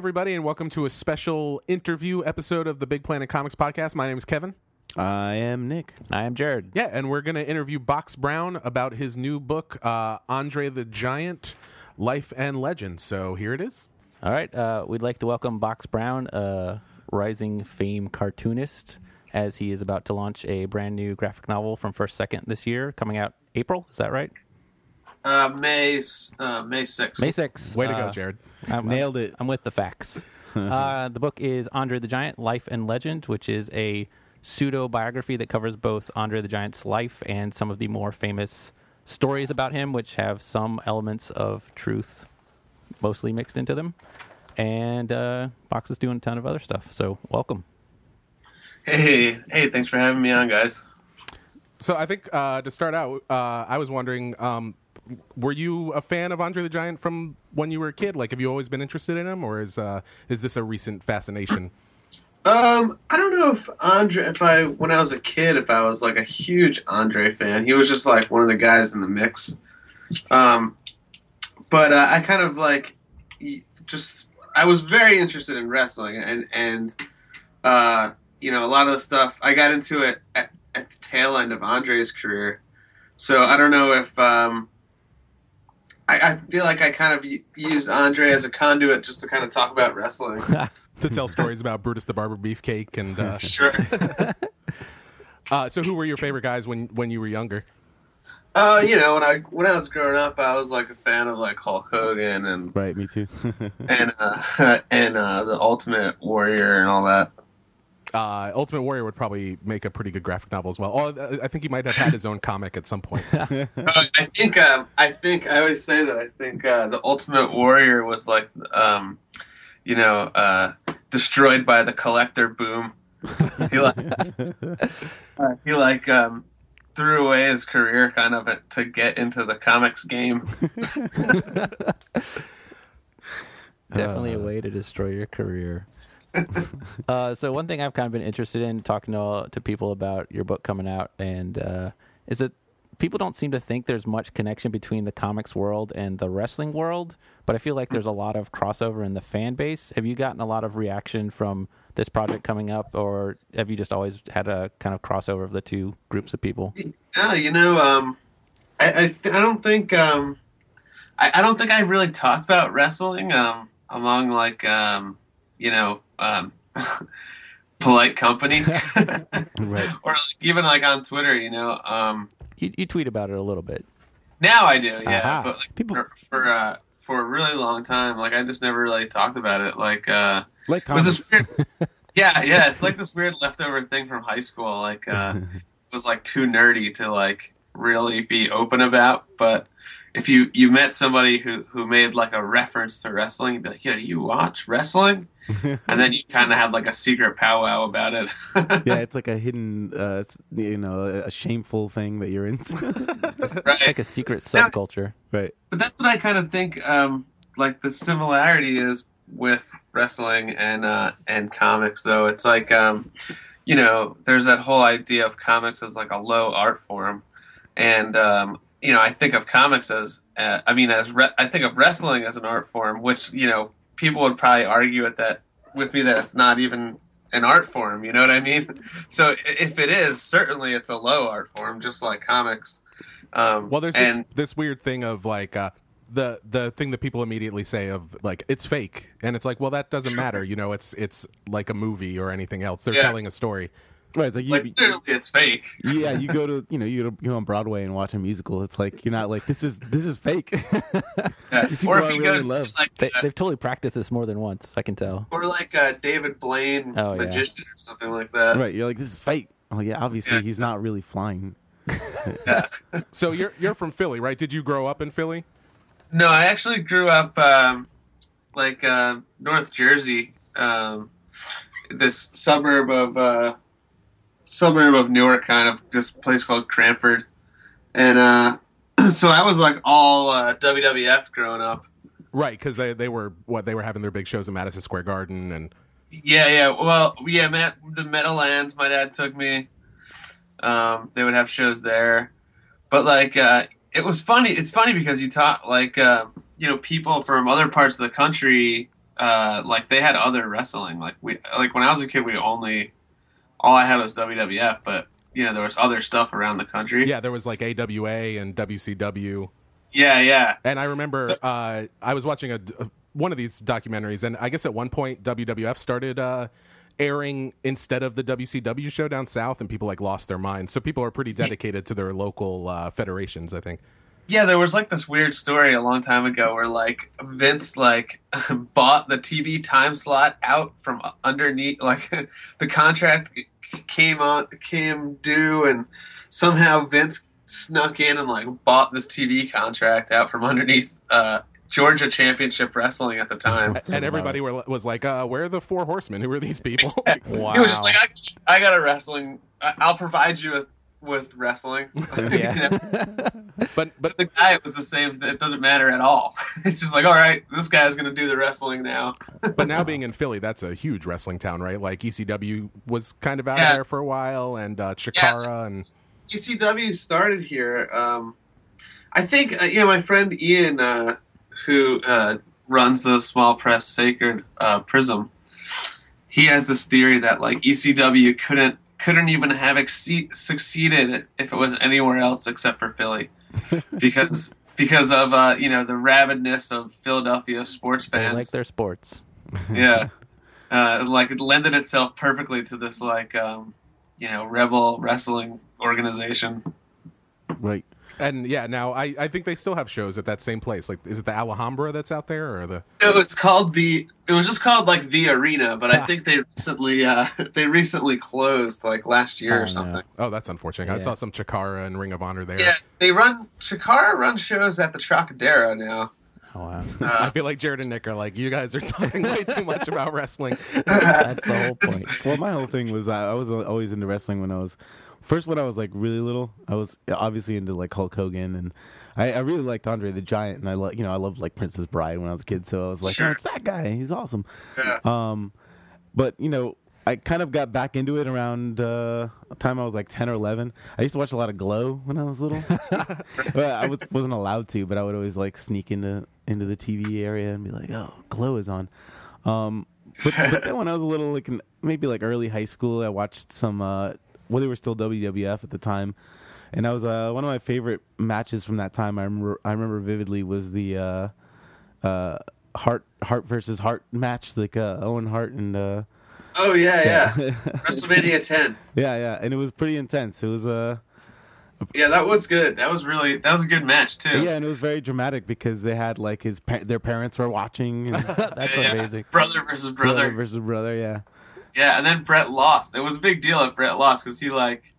Hey, everybody, and welcome to a special interview episode of the Big Planet Comics podcast. My name is Kevin. I am Nick. I am Jared. Yeah, and we're going to interview Box Brown about his new book, uh, Andre the Giant Life and Legend. So here it is. All right, uh, we'd like to welcome Box Brown, a rising fame cartoonist, as he is about to launch a brand new graphic novel from First Second this year, coming out April. Is that right? Uh, May uh, May sixth. May 6th. Way to Uh, go, Jared. I'm, Nailed it. I'm with the facts. uh, the book is Andre the Giant: Life and Legend, which is a pseudo biography that covers both Andre the Giant's life and some of the more famous stories about him, which have some elements of truth, mostly mixed into them. And uh, Box is doing a ton of other stuff. So welcome. Hey, hey, thanks for having me on, guys. So I think uh, to start out, uh, I was wondering, um, were you a fan of Andre the Giant from when you were a kid? Like, have you always been interested in him, or is uh, is this a recent fascination? Um, I don't know if Andre, if I when I was a kid, if I was like a huge Andre fan. He was just like one of the guys in the mix. Um, but uh, I kind of like just I was very interested in wrestling, and and uh, you know a lot of the stuff I got into it at, at the tail end of Andre's career. So I don't know if um, I, I feel like I kind of y- used Andre as a conduit just to kind of talk about wrestling. to tell stories about Brutus the Barber Beefcake and uh, sure. uh, so who were your favorite guys when when you were younger? Uh, you know, when I when I was growing up, I was like a fan of like Hulk Hogan and Right, me too. and uh, and uh, the Ultimate Warrior and all that. Uh, Ultimate Warrior would probably make a pretty good graphic novel as well. Oh, I think he might have had his own comic at some point. Uh, I think uh, I think I always say that I think uh, the Ultimate Warrior was like um, you know uh, destroyed by the collector boom. he like uh, he like um, threw away his career kind of to get into the comics game. Definitely a way to destroy your career. uh, so one thing I've kind of been interested in talking to to people about your book coming out, and uh, is that people don't seem to think there's much connection between the comics world and the wrestling world, but I feel like there's a lot of crossover in the fan base. Have you gotten a lot of reaction from this project coming up, or have you just always had a kind of crossover of the two groups of people? Yeah, you know, um, I I, I don't think um, I, I don't think I really talked about wrestling um, among like um, you know um, polite company right. or like, even like on Twitter. You know, um, You, you tweet about it a little bit. now I do, yeah. Aha. But like, People- for for, uh, for a really long time, like I just never really talked about it. Like. Uh, Like was this weird, yeah, yeah. It's like this weird leftover thing from high school. Like, uh, it was like too nerdy to like really be open about. But if you you met somebody who who made like a reference to wrestling, you'd be like, "Yeah, do you watch wrestling?" and then you kind of had like a secret powwow about it. yeah, it's like a hidden, uh, you know, a shameful thing that you're into. right. Like a secret subculture. right. but that's what I kind of think. Um, like the similarity is with wrestling and uh, and comics, though. It's like um, you know, there's that whole idea of comics as like a low art form, and um, you know, I think of comics as, uh, I mean, as re- I think of wrestling as an art form, which you know, people would probably argue with that with me that it's not even an art form. You know what I mean? So if it is, certainly it's a low art form, just like comics. Um, Well, there's and this, this weird thing of like uh, the the thing that people immediately say of like it's fake, and it's like, well, that doesn't matter. You know, it's it's like a movie or anything else. They're Yeah. telling a story. Right. It's like you, like clearly it's fake. yeah, you go to, you know, you go, you go on Broadway and watch a musical. It's like, you're not like, this is, this is fake. Yeah. Or if I you really go like They, uh, they've totally practiced this more than once. I can tell. or like uh, David Blaine, Oh, yeah. magician or something like that. right. You're like, this is fake. Oh, yeah, obviously Yeah. he's not really flying. Yeah. So you're you're from Philly, right? Did you grow up in Philly? no, I actually grew up um, like uh, North Jersey, um, this suburb of uh, suburb of Newark, kind of this place called Cranford, and uh, so I was like all uh, WWF growing up. Right, because they they were what they were having their big shows in Madison Square Garden, and Yeah, yeah. Well, yeah, Matt, the Meadowlands. My dad took me. Um, they would have shows there, but like, uh, it was funny. It's funny because you talk like, uh, you know, people from other parts of the country uh, like they had other wrestling. Like we, like when I was a kid, we only all I had was WWF, but you know there was other stuff around the country. Yeah, there was like AWA and WCW. yeah, yeah. And I remember So- uh, I was watching a, a- one of these documentaries, and I guess at one point WWF started uh, airing instead of the WCW show down south, and people like lost their minds. So people are pretty dedicated to their local uh, federations. I think. Yeah, there was like this weird story a long time ago where like Vince like bought the TV time slot out from underneath like the contract came on came due and somehow Vince snuck in and like bought this TV contract out from underneath uh Georgia Championship Wrestling at the time. and everybody were, was like, uh, "Where are the four horsemen? Who are these people?" Wow. He was just like, I, I got a wrestling. I- I'll provide you with with wrestling. Yeah. but But but the guy was the same. It doesn't matter at all. It's just like, all right, this guy's gonna do the wrestling now. but now being in Philly, that's a huge wrestling town, right? Like ECW was kind of out Yeah. there for a while, and uh, Chikara, and ECW started here. Um, I think uh, you know my friend Ian, uh, who uh, runs the small press Sacred uh, Prism. He has this theory that like ECW couldn't couldn't even have exce- succeeded if it was anywhere else except for Philly, because because of uh, you know the rabidness of Philadelphia sports They fans. like their sports. yeah uh, like it lended itself perfectly to this like um, you know rebel wrestling organization Right. And yeah. Now I, I think they still have shows at that same place. Like, is it the Alhambra that's out there, or the? it was called the it was just called like the arena but i think they recently uh they recently closed like last year Oh, or no. something Oh, that's unfortunate. I saw some Chikara and Ring of Honor there. yeah they run chikara runs shows at the trocadero now Oh wow, I uh, feel like Jared and Nick are like, you guys are talking way too much about wrestling. that's the whole point. Well, my whole thing was I I was always into wrestling when I was first when I was like really little. I was obviously into like Hulk Hogan and I, I really liked Andre the Giant and I lo- you know I loved like Princess Bride when I was a kid. So I was like, Sure. oh, it's that guy. He's awesome. yeah. Um, but you know, I kind of got back into it around uh, the time I was like ten or eleven. I used to watch a lot of Glow when I was little. but I was wasn't allowed to, but I would always like sneak into into the TV area and be like, "Oh, Glow is on." Um, but, but then when I was a little like maybe like early high school, I watched some. Uh, well, they were still WWF at the time. And that was uh, one of my favorite matches from that time. I remember, I remember vividly was the uh, uh, Hart Hart versus Hart match, like uh, Owen Hart and uh, oh yeah yeah wrestlemania 10 yeah, yeah, and it was pretty intense. It was uh, yeah that was good that was really that was a good match too yeah, and it was very dramatic because they had like his pa- their parents were watching, and That's Yeah. amazing. brother versus brother brother versus brother, yeah, Yeah, and then Bret lost. It was a big deal if Bret lost because he like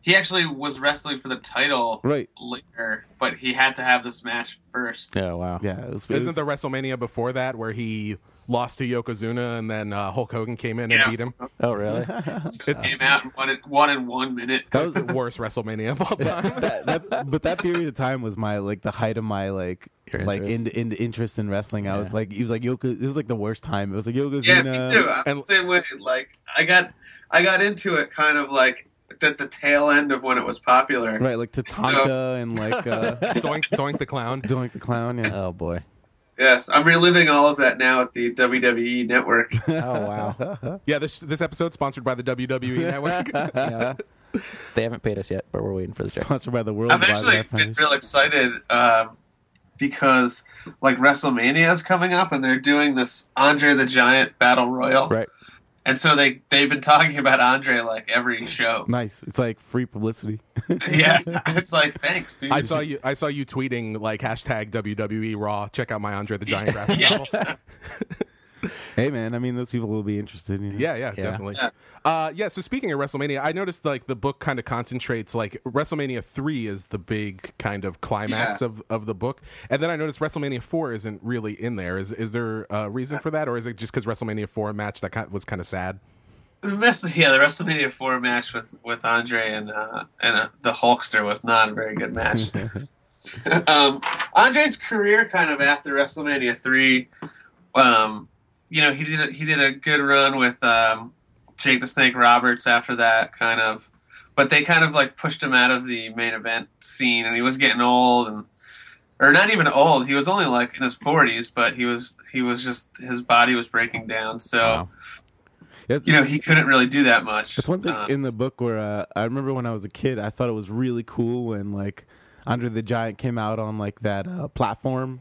he actually was wrestling for the title right, later, but he had to have this match first. Yeah, wow. yeah. It was, it Isn't was- the WrestleMania before that where he lost to Yokozuna and then uh, Hulk Hogan came in Yeah. and beat him? Oh really? It's Came out and won it one in one minute. that was the worst WrestleMania of all time. that, that, but that period of time was my like the height of my like Your like interest. in, in interest in wrestling. I was like, it was like Yoko. It was like the worst time. It was like Yokozuna. yeah, me too. I'm and- the same way. Like I got I got into it kind of like at the tail end of when it was popular. Right, like Tatanka and like uh, Doink, Doink the Clown. Doink the Clown. Yeah. Oh boy. Yes, I'm reliving all of that now at the WWE network. Oh wow. Yeah, this this episode sponsored by the WWE Network. Yeah. They haven't paid us yet, but we're waiting for the check. Sponsored by the World I'm actually Web been Foundation. real excited um, because like WrestleMania is coming up and they're doing this Andre the Giant Battle Royal, Right. And so they they've been talking about Andre like every show. Nice. It's like free publicity. yeah, it's like thanks, dude. I saw you. I saw you tweeting like hashtag WWE Raw. Check out my Andre the Giant graphic Yeah. novel. hey man, I mean those people will be interested. You know? Yeah, yeah, Yeah. definitely. Yeah. Uh, yeah. So speaking of WrestleMania, I noticed like the book kind of concentrates like WrestleMania three is the big kind of climax Yeah. of, of the book, and then I noticed WrestleMania four isn't really in there. Is is there a reason for that, or is it just because WrestleMania four match that kind was kind of sad? the rest, yeah, the WrestleMania four match with with Andre and uh, and uh, the Hulkster was not a very good match. um, Andre's career, kind of after WrestleMania three, um, you know, he did a, he did a good run with um, Jake the Snake Roberts after that, kind of, but they kind of like pushed him out of the main event scene, and he was getting old, and or not even old. He was only like in his forties, but he was he was just his body was breaking down. So Wow. Yeah, you know he couldn't really do that much. That's one thing Uh, in the book where uh, I remember when I was a kid, I thought it was really cool when like Andre the Giant came out on like that uh, platform.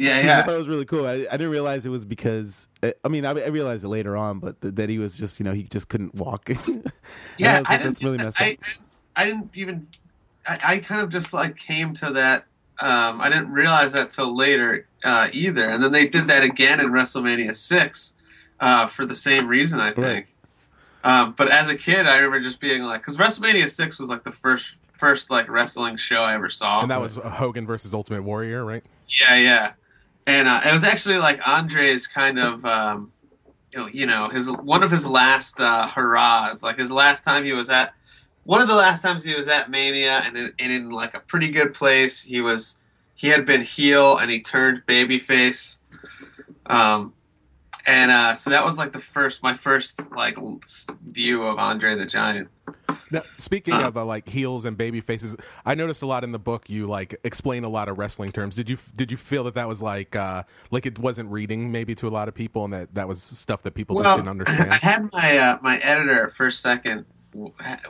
Yeah, yeah. I thought it was really cool. I, I didn't realize it was because I mean I, I realized it later on, but th- that he was just you know he just couldn't walk. Yeah, I was I didn't. that's really messed I, up. I, I didn't even. I, I kind of just like came to that. Um, I didn't realize that till later uh, either, and then they did that again in WrestleMania six uh, for the same reason, I think. Right. Um, but as a kid, I remember just being like, because WrestleMania six was like the first first like wrestling show I ever saw, and that was Hogan versus Ultimate Warrior, right? Yeah, yeah. And uh, it was actually like Andre's kind of, um, you know, his one of his last uh, hurrahs, like his last time he was at, one of the last times he was at Mania, and in, and in like a pretty good place. He was, he had been heel, and he turned babyface. Um, and uh, so that was like the first, my first like view of Andre the Giant. Now, speaking Uh. of uh, like heels and baby faces, I noticed a lot in the book. You like explain a lot of wrestling terms. Did you did you feel that that was like uh, like it wasn't reading maybe to a lot of people, and that that was stuff that people just didn't understand? I had my uh, my editor at first second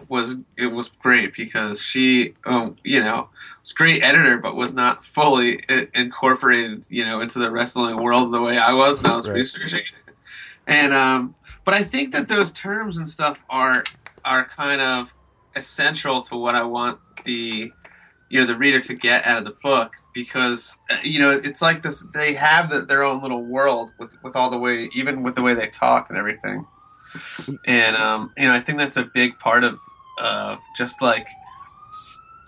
was it was great because she um, you know was a great editor but was not fully incorporated you know into the wrestling world the way I was when I was Right. researching it. and um but I think that those terms and stuff are are kind of essential to what I want the you know the reader to get out of the book because uh, you know it's like this they have the, their own little world with with all the way even with the way they talk and everything and um you know I think that's a big part of uh just like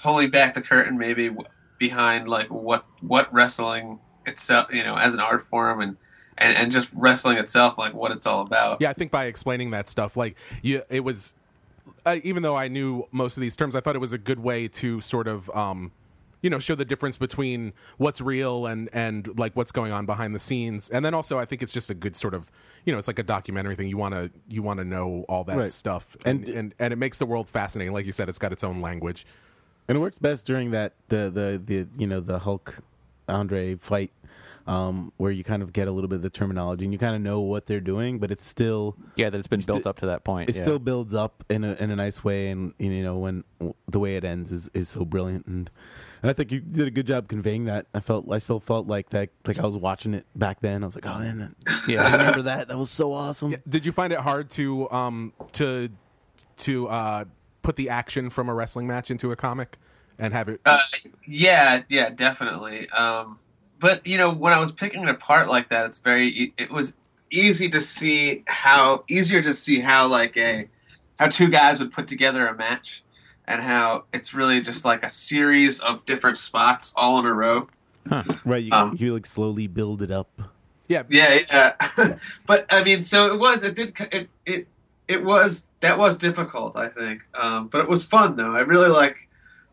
pulling back the curtain maybe behind like what what wrestling itself you know as an art form and and, and just wrestling itself like what it's all about Yeah, I think by explaining that stuff, like you, it was. Even though I knew most of these terms, I thought it was a good way to sort of, um, you know, show the difference between what's real and and like what's going on behind the scenes. And then also, I think it's just a good sort of, you know, it's like a documentary thing. You want to you want to know all that Right. stuff, and, And- and and it makes the world fascinating. Like you said, it's got its own language. and it works best during that the the the you know the Hulk Andre fight. Um, where you kind of get a little bit of the terminology and you kind of know what they're doing, but it's still Yeah, that it's been built up to that point. it yeah. still builds up in a in a nice way, and you know when the way it ends is, is so brilliant, and and I think you did a good job conveying that. I felt I still felt like that, like I was watching it back then. I was like, oh man, I yeah. remember that. That was so awesome. Did you find it hard to um to to uh put the action from a wrestling match into a comic and have it? Uh, yeah, yeah, definitely. Um, but you know, when I was picking it apart like that, it's very. e- It was easy to see how easier to see how like a how two guys would put together a match, and how it's really just like a series of different spots all in a row. Right, you, Um, you like slowly build it up. yeah, Yeah, yeah. but I mean, so it was. It did. It it it was that was difficult. I think, um, but it was fun though. I really like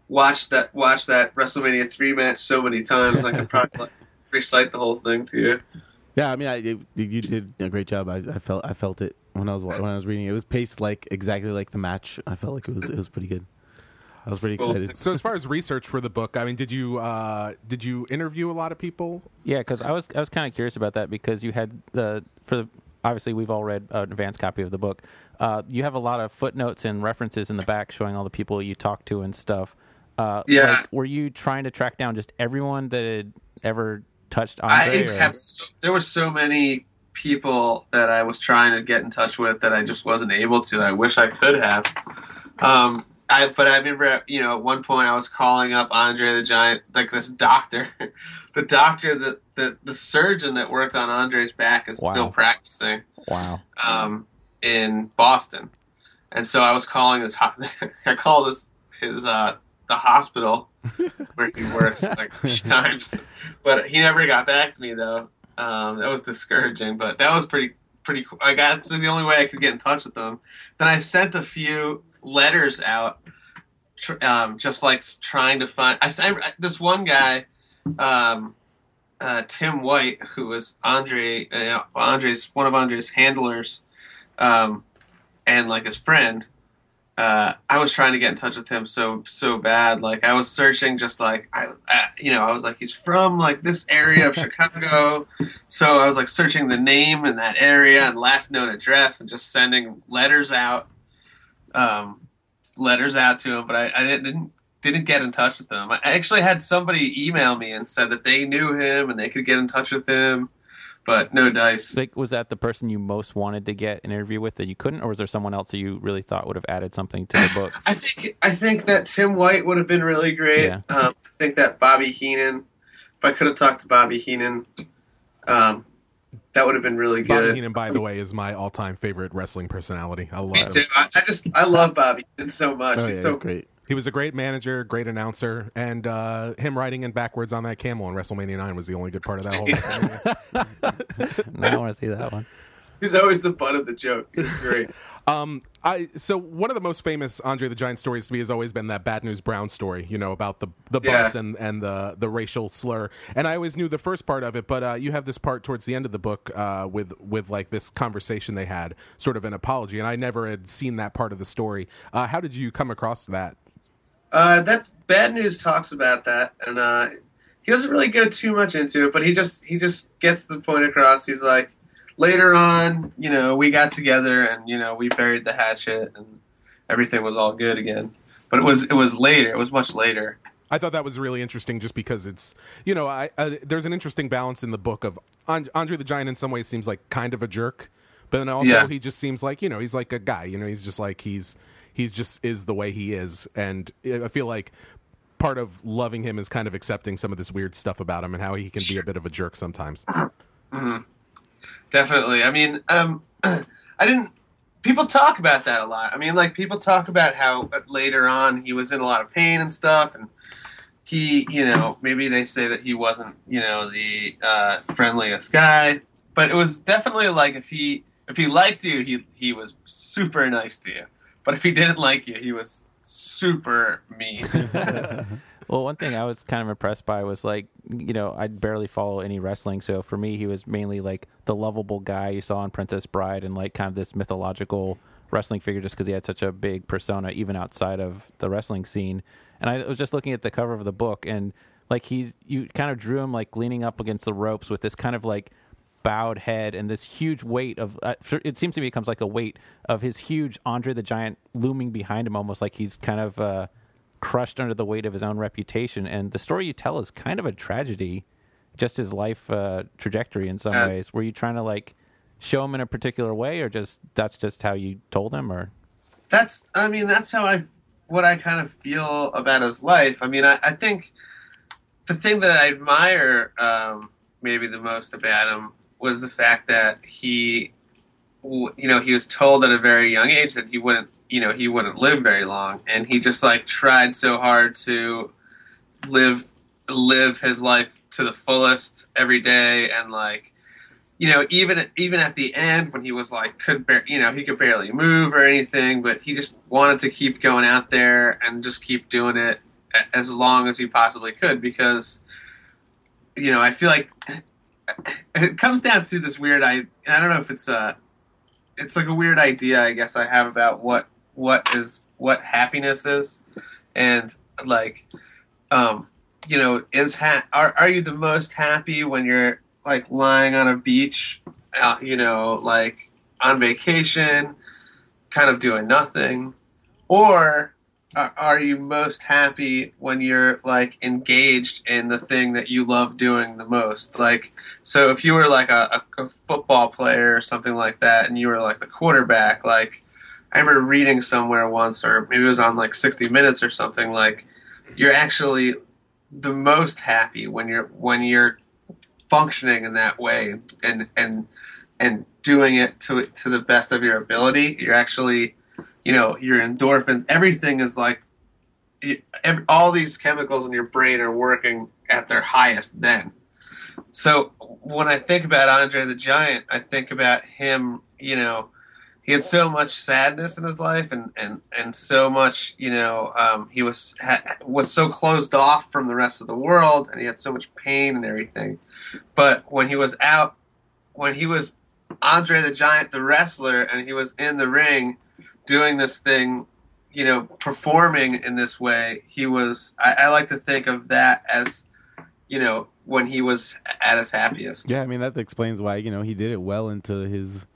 watched that watched that WrestleMania three match so many times. I could probably like, recite the whole thing to you. Yeah, I mean, I, it, you did a great job. I, I felt I felt it when I was when I was reading it. It was paced like exactly like the match. I felt like it was it was pretty good. I was pretty excited. So as far as research for the book, I mean, did you uh, did you interview a lot of people? Yeah, because I was I was kind of curious about that because you had the for the obviously we've all read an advanced copy of the book. Uh, you have a lot of footnotes and references in the back showing all the people you talked to and stuff. Uh, Yeah. like, were you trying to track down just everyone that had ever touched Andre? I have so, there were so many people that I was trying to get in touch with that I just wasn't able to. I wish I could have. Um, I but I remember you know at one point I was calling up Andre the Giant, like this doctor, the doctor that the the surgeon that worked on Andre's back is Wow. still practicing wow. um, in Boston, and so I was calling his. I called his his uh, the hospital where he works like three times, but he never got back to me though. Um, that was discouraging, but that was pretty pretty cool. I got the only way I could get in touch with them. Then I sent a few letters out, tr- um, just like trying to find. I sent this one guy. Um, uh, Tim White, who was Andre, uh, Andre's one of Andre's handlers, um, and like his friend. Uh, I was trying to get in touch with him so so bad. Like I was searching, just like I, I you know, I was like, he's from like this area of Chicago, so I was like searching the name in that area and last known address, and just sending letters out, um, letters out to him. But I, I didn't didn't get in touch with him. I actually had somebody email me and said that they knew him and they could get in touch with him but no dice. Like, was that the person you most wanted to get an interview with that you couldn't, or was there someone else that you really thought would have added something to the book? I think I think that Tim White would have been really great. Yeah. Um, I think that Bobby Heenan, if I could have talked to Bobby Heenan, um, that would have been really good. Bobby. Heenan, by the way, is my all-time favorite wrestling personality. I love. Me love. too. I, I just I love Bobby Heenan so much. Oh, He's yeah, so it's great. He was a great manager, great announcer, and uh, him riding in backwards on that camel in WrestleMania nine was the only good part of that whole. WrestleMania. No, I want to see that one. he's always the butt of the joke. He's great. Um, I so one of the most famous Andre the Giant stories to me has always been that Bad News Brown story. You know about the the Yeah. bus and and the the racial slur. And I always knew the first part of it, but uh, you have this part towards the end of the book uh, with with like this conversation they had, sort of an apology. And I never had seen that part of the story. Uh, how did you come across that? Uh, that's bad news. Talks about that, and uh, he doesn't really go too much into it, but he just he just gets the point across. He's like, later on, you know, we got together and you know we buried the hatchet and everything was all good again. But it was it was later. It was much later. I thought that was really interesting, just because it's you know I, I there's an interesting balance in the book of An- Andre the Giant in some ways seems like kind of a jerk, but then also Yeah. he just seems like you know he's like a guy. You know he's just like he's he's just is the way he is, and I feel like part of loving him is kind of accepting some of this weird stuff about him and how he can be a bit of a jerk sometimes. Definitely. I mean, um, I didn't. People talk about that a lot. I mean, like people talk about how later on he was in a lot of pain and stuff, and he, you know, maybe they say that he wasn't, you know, the uh, friendliest guy, but it was definitely like if he if he liked you, he he was super nice to you, but if he didn't like you, he was super mean. Well, one thing I was kind of impressed by was like, you know, I'd barely follow any wrestling, so for me, he was mainly like the lovable guy you saw in Princess Bride, and like kind of this mythological wrestling figure, just because he had such a big persona, even outside of the wrestling scene. And I was just looking at the cover of the book, and like he's, you kind of drew him like leaning up against the ropes with this kind of like bowed head and this huge weight of uh, it seems to me it becomes like a weight of his huge Andre the Giant looming behind him almost like he's kind of uh crushed under the weight of his own reputation. And the story you tell is kind of a tragedy, just his life uh, trajectory in some Yeah. ways. Were you trying to like show him in a particular way, or just that's just how you told him, or that's i mean that's how i what i kind of feel about his life i mean i, I think the thing that i admire um, maybe the most about him was the fact that he you know he was told at a very young age that he wouldn't you know he wouldn't live very long. And he just like tried so hard to live live his life to the fullest every day and like you know even even at the end when he was like could bar- you know he could barely move or anything but he just wanted to keep going out there and just keep doing it as long as he possibly could because you know I feel like it comes down to this weird I I don't know if it's a it's like a weird idea I guess I have about what what is what happiness is. And like um you know is ha- are are you the most happy when you're like lying on a beach uh, you know like on vacation kind of doing nothing? Or are, you most happy when you're like engaged in the thing that you love doing the most? Like so if you were like a, a, a football player or something like that and you were like the quarterback like i remember reading somewhere once or maybe it was on like 60 minutes or something like you're actually the most happy when you're when you're functioning in that way and and and doing it to to the best of your ability. You're actually you know your endorphins everything is like you- ev all these chemicals in your brain are working at their highest then. So when i think about andre the giant i think about him you know he had so much sadness in his life and and and so much you know um, he was ha, was so closed off from the rest of the world and he had so much pain and everything. But when he was out when he was andre the giant the wrestler and he was in the ring doing this thing you know, performing in this way, he was. I, I like to think of that as, you know, when he was at his happiest. Yeah, I mean that explains why you know he did it well into his,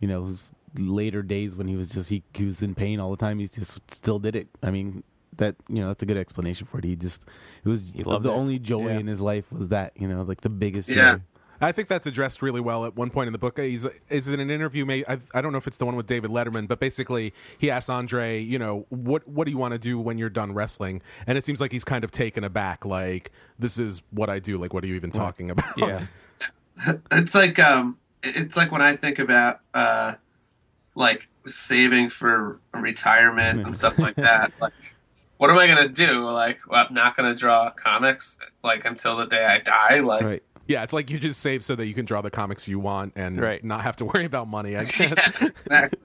you know, his later days when he was just he, he was in pain all the time. He just still did it. I mean that you know that's a good explanation for it. He just it was He loved the it. only joy Yeah. in his life was that you know like the biggest Yeah. joy. I think that's addressed really well at one point in the book. He's is it an interview? May I, I don't know if it's the one with David Letterman, but basically he asks Andre, you know, what what do you want to do when you're done wrestling? And it seems like he's kind of taken aback, like this is what I do. Like, what are you even talking about? Yeah. it's like um it's like when I think about uh like saving for retirement and stuff like that. Like what am I gonna do? Like well, I'm not gonna draw comics like until the day I die. Like Right. Yeah, it's like you just save so that you can draw the comics you want and Right. not have to worry about money. I guess. exactly.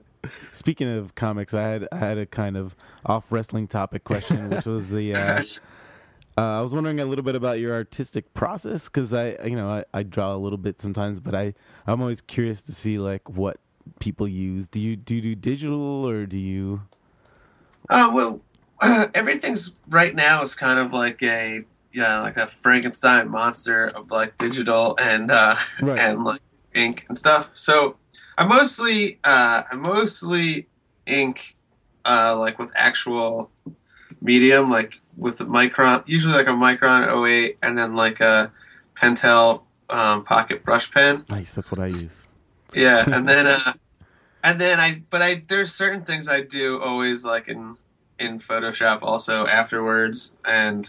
Speaking of comics, I had I had a kind of off wrestling topic question, which was the uh, uh, I was wondering a little bit about your artistic process because I you know I, I draw a little bit sometimes, but I I'm always curious to see like what people use. Do you do you do digital or do you? Uh, well, everything's right now is kind of like a yeah, like a Frankenstein monster of like digital and uh, Right. and like ink and stuff. So I mostly uh, I mostly ink uh, like with actual medium, like with a micron, usually like a micron 08 and then like a Pentel um, pocket brush pen. Nice, that's what I use. Yeah, and then uh and then I but I there's certain things I do always like in in Photoshop also afterwards and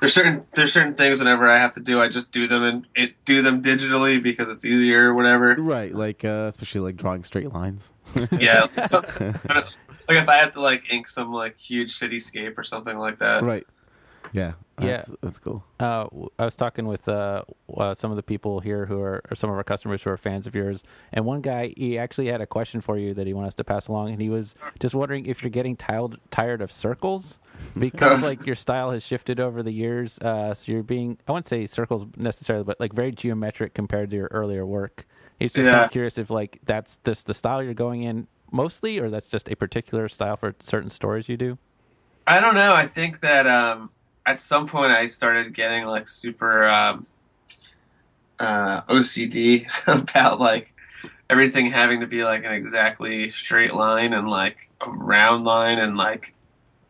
there's certain there's certain things whenever I have to do I just do them and it do them digitally because it's easier or whatever. Right, like uh, especially like drawing straight lines. Yeah. some- like if I have to like ink some like huge cityscape or something like that. right. Yeah. Yeah. That's, that's cool. Uh, w- I was talking with uh, uh, some of the people here who are, or some of our customers who are fans of yours, and one guy he actually had a question for you that he wanted us to pass along, and he was just wondering if you're getting tired tired of circles because like your style has shifted over the years. Uh, so you're being I wouldn't say circles necessarily, but like very geometric compared to your earlier work. He's just kind of curious if like that's just the style you're going in mostly, or that's just a particular style for certain stories you do. I don't know. I think that um, at some point I started getting like super um, uh, OCD about like everything having to be like an exactly straight line and like a round line and like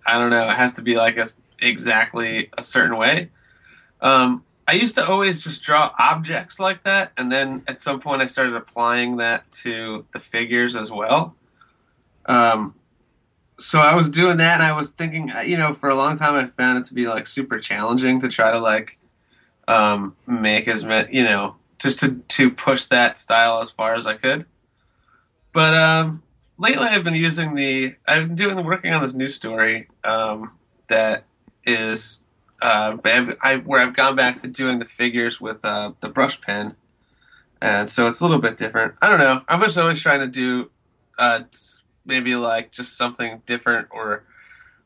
I don't know. It has to be like a exactly a certain way. Um, I used to always just draw objects like that, and then at some point I started applying that to the figures as well. Um, so I was doing that, and I was thinking, uh, you know, for a long time I found it to be like super challenging to try to like um, make as many, you know, just to to push that style as far as I could. But um, lately, I've been using the I've been doing working on this new story um, that is uh, I've, I where I've gone back to doing the figures with uh, the brush pen, and so it's a little bit different. I don't know. I'm just always trying to do uh, maybe like just something different or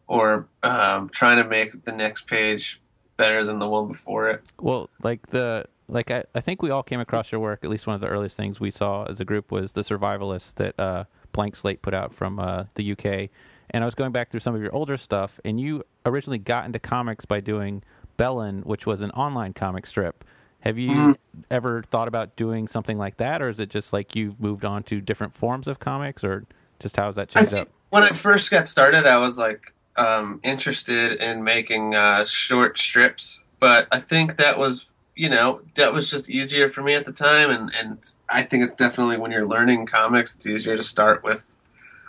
or um, trying to make the next page better than the one before it. Well, like the like I, I think we all came across your work. At least one of the earliest things we saw as a group was the Survivalist that uh, Blank Slate put out from uh, the UK. And I was going back through some of your older stuff, and you originally got into comics by doing Bellen, which was an online comic strip. Have you Mhm. ever thought about doing something like that, or is it just like you've moved on to different forms of comics, or just how's that changed up? when I first got started, I was like um, interested in making uh, short strips, but I think that was you know that was just easier for me at the time, and and I think it's definitely when you're learning comics, it's easier to start with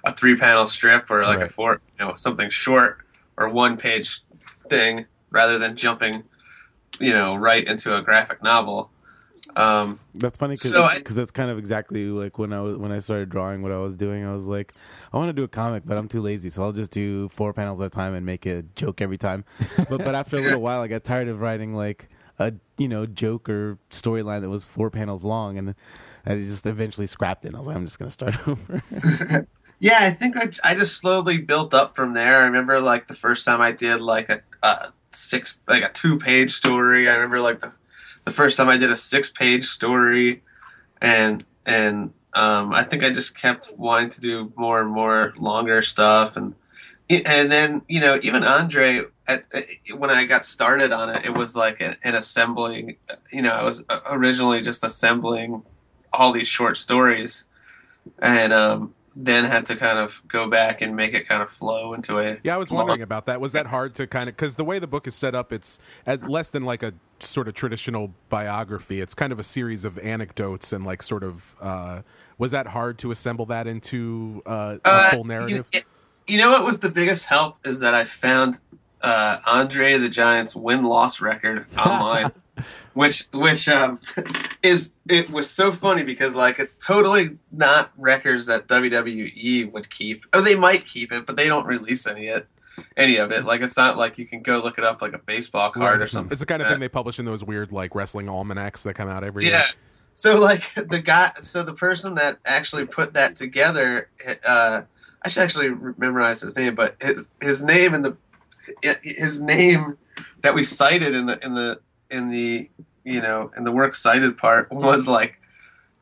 a three panel strip or like a four, you know, something short or one page thing rather than jumping, you know, right into a graphic novel. Um, That's funny because So that's kind of exactly like when I was when I started drawing what I was doing. I was like, I want to do a comic, but I'm too lazy, so I'll just do four panels at a time and make a joke every time. but but after a little while, I got tired of writing like a you know joke or storyline that was four panels long, and I just eventually scrapped it. And I was like, I'm just gonna start over. Yeah, I think I, I just slowly built up from there. I remember like the first time I did like a, a six like a two page story. I remember like the the first time I did a six page story, and and um, I think I just kept wanting to do more and more longer stuff, and and then you know even Andre at, when I got started on it, it was like an, an assembling. You know, I was originally just assembling all these short stories, and um, then had to kind of go back and make it kind of flow into a. Yeah, I was wondering about that. Was that hard to kind of because the way the book is set up, it's at less than like a sort of traditional biography. It's kind of a series of anecdotes and like sort of. Uh, was that hard to assemble that into uh, a Uh, full narrative? You, you know what was the biggest help is that I found uh, Andre the Giant's win loss record online, which which um, is it was so funny because like it's totally not records that WWE would keep. Oh, they might keep it, but they don't release any it any of it. Like it's not like you can go look it up like a baseball card or something. It's the kind of thing they publish in those weird like wrestling almanacs that come out every yeah. year. So like the guy, so the person that actually put that together, uh, I should actually memorize his name, but his his name in the his name that we cited in the in the in the you know in the works cited part was like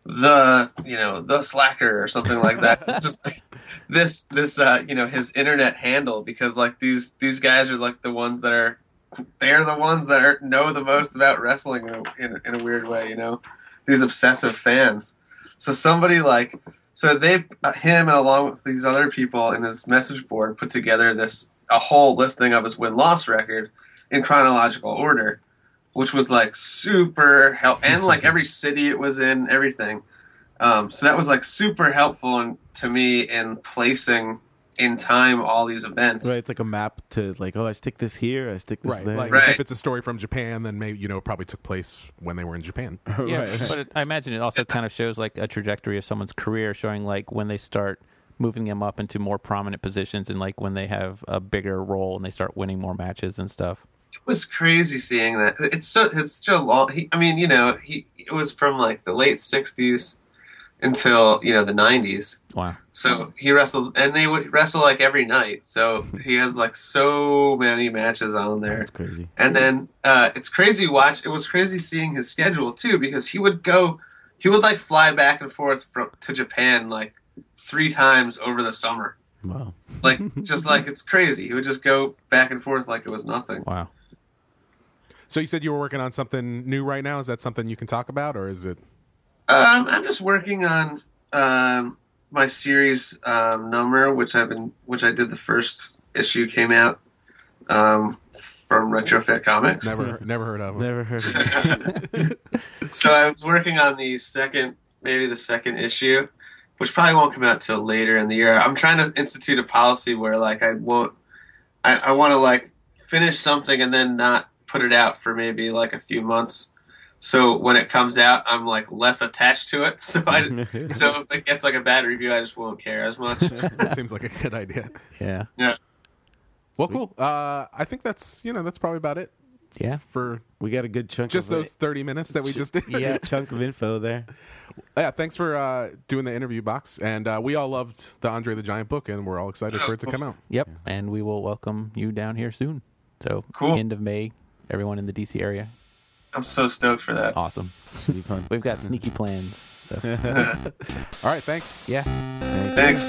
the you know the slacker or something like that. it's just like this this uh you know his internet handle because like these these guys are like the ones that are they're the ones that are, know the most about wrestling in a, in, a- in a weird way, you know these obsessive fans. So somebody like so they him and along with these other people in his message board put together this a whole listing of his win loss record in chronological order, which was like super help and like every city it was in, everything. Um, so that was like super helpful in, to me in placing in time all these events. Right, it's like a map to like, oh, I stick this here, I stick this Right. there. Like Right. if it's a story from Japan, then maybe you know it probably took place when they were in Japan. Yeah, Right. but it, I imagine it also kind of shows like a trajectory of someone's career, showing like when they start moving them up into more prominent positions, and like when they have a bigger role and they start winning more matches and stuff. It was crazy seeing that. It's so it's so long. He, I mean, you know, he it was from like the late '60s until you know the '90s. Wow. So he wrestled, and they would wrestle like every night. So he has like so many matches on there. That's crazy. And then uh, it's crazy watch. It was crazy seeing his schedule too because he would go, he would like fly back and forth from to Japan like three times over the summer. Wow. Like just like it's crazy. He would just go back and forth like it was nothing. Wow. So you said you were working on something new right now. Is that something you can talk about, or is it? Um, I'm just working on um, my series um, number, which I've been, which I did the first issue came out um, from Retrofit Comics. Never, never heard of them. Never heard of it. So I was working on the second, maybe the second issue, which probably won't come out till later in the year. I'm trying to institute a policy where like I won't, I, I want to like finish something and then not put it out for maybe like a few months. So when it comes out, I'm like less attached to it. So I, so if it gets like a bad review, I just won't care as much. that seems like a good idea. Yeah. Yeah. Well, cool. Uh, I think that's you know that's probably about it Yeah. for we got a good chunk just of those thirty minutes that we just did. yeah, chunk of info there. yeah. Thanks for uh, doing the interview box, and uh, we all loved the Andre the Giant book, and we're all excited for it to come out. Yep. And we will welcome you down here soon. So Cool. end of May, everyone in the DC area. I'm so stoked for that. Awesome. Should be fun. We've got sneaky plans. So All right, thanks. yeah. Thanks.